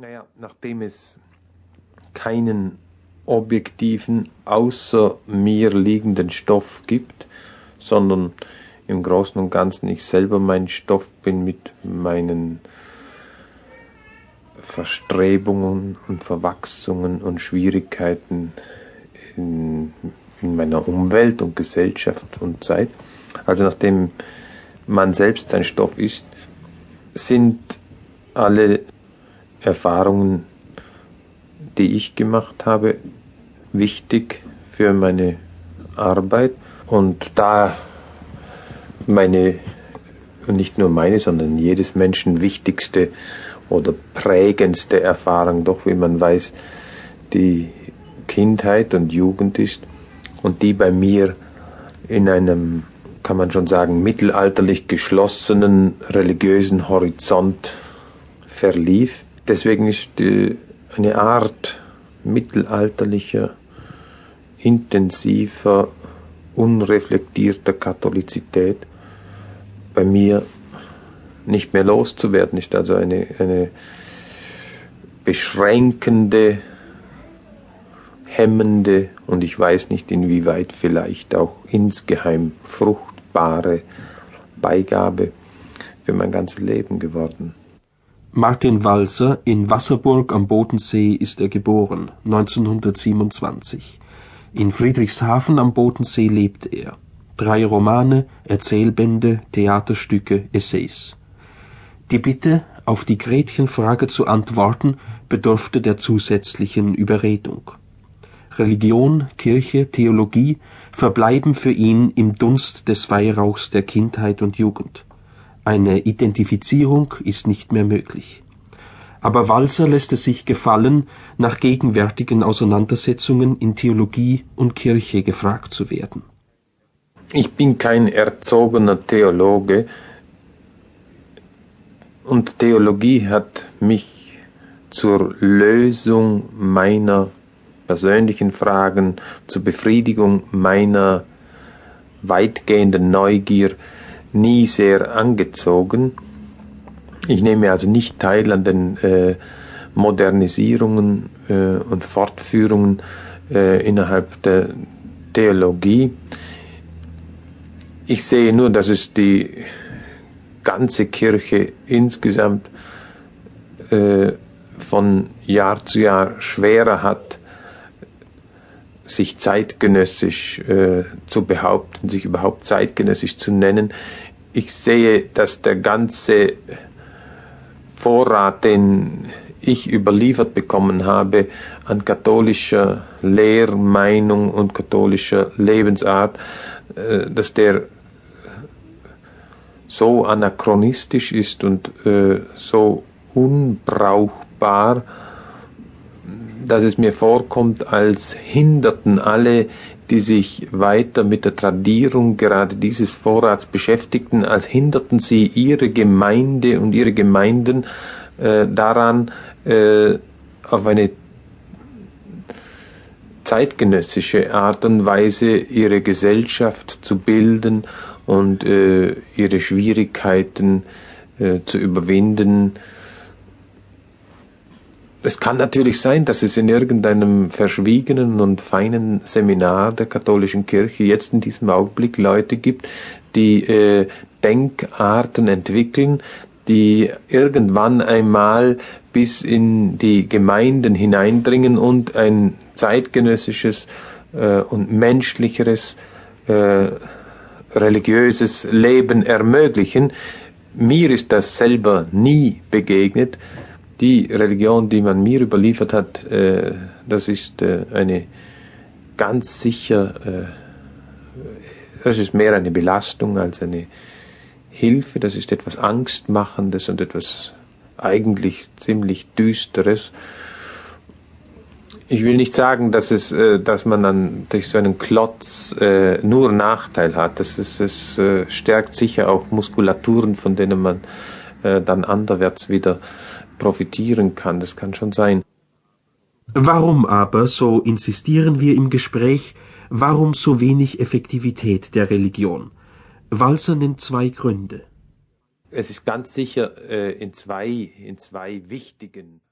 Naja, nachdem es keinen objektiven, außer mir liegenden Stoff gibt, sondern im Großen und Ganzen ich selber mein Stoff bin mit meinen Verstrebungen und Verwachsungen und Schwierigkeiten in, in meiner Umwelt und Gesellschaft und Zeit. Also nachdem man selbst ein Stoff ist, sind alle Erfahrungen, die ich gemacht habe, wichtig für meine Arbeit. Und da meine, nicht nur meine, sondern jedes Menschen wichtigste oder prägendste Erfahrung, doch wie man weiß, die Kindheit und Jugend ist und die bei mir in einem, kann man schon sagen, mittelalterlich geschlossenen religiösen Horizont verlief. Deswegen ist eine Art mittelalterlicher, intensiver, unreflektierter Katholizität bei mir nicht mehr loszuwerden, ist also eine, eine beschränkende, hemmende und ich weiß nicht inwieweit vielleicht auch insgeheim fruchtbare Beigabe für mein ganzes Leben geworden. Martin Walser in Wasserburg am Bodensee ist er geboren, 1927. In Friedrichshafen am Bodensee lebt er. Drei Romane, Erzählbände, Theaterstücke, Essays. Die Bitte, auf die Gretchenfrage zu antworten, bedurfte der zusätzlichen Überredung. Religion, Kirche, Theologie verbleiben für ihn im Dunst des Weihrauchs der Kindheit und Jugend. Eine Identifizierung ist nicht mehr möglich. Aber Walser lässt es sich gefallen, nach gegenwärtigen Auseinandersetzungen in Theologie und Kirche gefragt zu werden. Ich bin kein erzogener Theologe und Theologie hat mich zur Lösung meiner persönlichen Fragen, zur Befriedigung meiner weitgehenden Neugier nie sehr angezogen. Ich nehme also nicht teil an den äh, Modernisierungen äh, und Fortführungen äh, innerhalb der Theologie. Ich sehe nur, dass es die ganze Kirche insgesamt äh, von Jahr zu Jahr schwerer hat, sich zeitgenössisch äh, zu behaupten, sich überhaupt zeitgenössisch zu nennen. Ich sehe, dass der ganze Vorrat, den ich überliefert bekommen habe an katholischer Lehrmeinung und katholischer Lebensart, äh, dass der so anachronistisch ist und äh, so unbrauchbar, dass es mir vorkommt, als hinderten alle, die sich weiter mit der Tradierung gerade dieses Vorrats beschäftigten, als hinderten sie ihre Gemeinde und ihre Gemeinden äh, daran, äh, auf eine zeitgenössische Art und Weise ihre Gesellschaft zu bilden und äh, ihre Schwierigkeiten äh, zu überwinden, es kann natürlich sein, dass es in irgendeinem verschwiegenen und feinen Seminar der katholischen Kirche jetzt in diesem Augenblick Leute gibt, die äh, Denkarten entwickeln, die irgendwann einmal bis in die Gemeinden hineindringen und ein zeitgenössisches äh, und menschlicheres äh, religiöses Leben ermöglichen. Mir ist das selber nie begegnet die Religion, die man mir überliefert hat, äh, das ist äh, eine ganz sicher, äh, das ist mehr eine Belastung als eine Hilfe, das ist etwas Angstmachendes und etwas eigentlich ziemlich Düsteres. Ich will nicht sagen, dass es, äh, dass man dann durch so einen Klotz äh, nur Nachteil hat. Das ist, es äh, stärkt sicher auch Muskulaturen, von denen man dann anderwärts wieder profitieren kann. Das kann schon sein. Warum aber, so insistieren wir im Gespräch, warum so wenig Effektivität der Religion? Walser nennt zwei Gründe. Es ist ganz sicher äh, in zwei, in zwei wichtigen